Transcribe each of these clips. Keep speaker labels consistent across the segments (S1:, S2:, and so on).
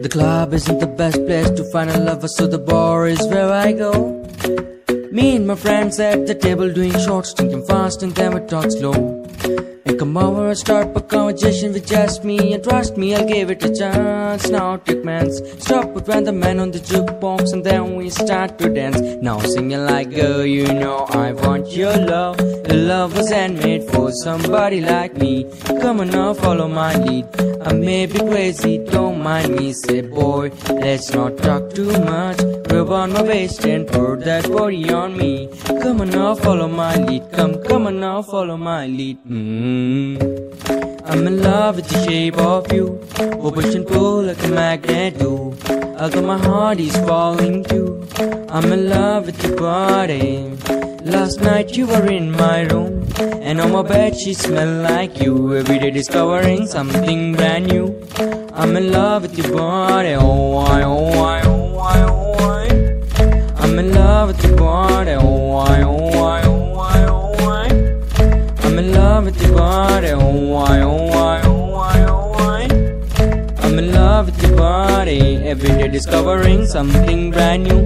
S1: The club isn't the best place to find a lover, so the bar is where I go. Me and my friends at the table doing shots, drinking fast, and then we talk slow. And come over and start a conversation with just me, and trust me, I'll give it a chance. Now take mans, stop it when the man on the jukebox, and then we start to dance. Now singing like girl, you know I want your love. Your love was handmade for somebody like me. Come on now, follow my lead. I may be crazy, don't mind me. Say, boy, let's not talk too much. Grab on my waist and put that body on me. Come on now, follow my lead. Come, come on now, follow my lead. mm I'm in love with the shape of you. Oh, push and pull like a magnet do. Although my heart is falling too. I'm in love with your body. Last night you were in my room And on my bed she smelled like you. Every day discovering something brand new. I'm in love with your body Oh I, oh I, oh I, oh I I'm in love with your body Oh I, oh I, oh I, oh I I'm in love with your body Oh I, oh I, oh I, body Every day discovering something brand new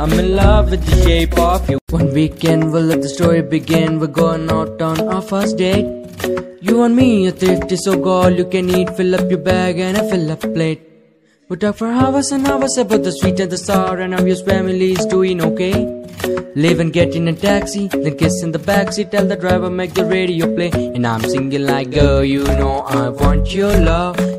S1: I'm in love with the shape of you. One weekend we'll let the story begin. We're going out on our first date. You and me are thrifty, so girl you can eat. Fill up your bag and I fill up plate. We talk for hours and hours about the sweet and the sour and how your family is doing okay. Leave and get in a taxi, then kiss in the backseat. Tell the driver make the radio play, and I'm singing like, girl, you know I want your love.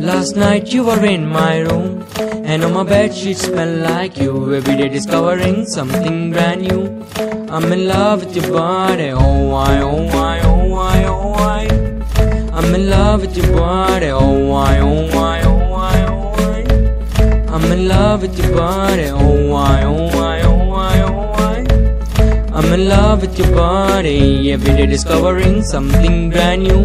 S1: Last night you were in my room. And on my bed sheets smell like you. Every day discovering something brand new. I'm in love with your body Oh I, oh I, oh I, oh I I'm in love with your body Oh I, oh I, oh I, oh I I'm in love with your body Oh I, oh I, oh I, oh I I'm in love with your body. Every day discovering something brand new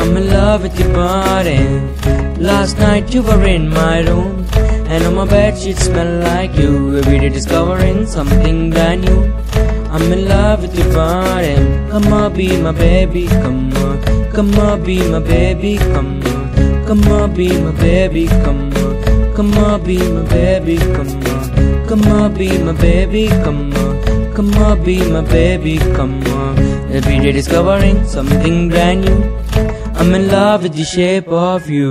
S1: I'm in love with your body. Last night you were in my room And on my bed sheets smell like you. Every day discovering something brand new. I'm in love with your body. Come on be my baby, come on. Come on be my baby, come on. Come on be my baby, come on. Come on be my baby, come on. Come on be my baby, come on. Come on be my baby, come on. Every day discovering something brand new I'm in love with the shape of you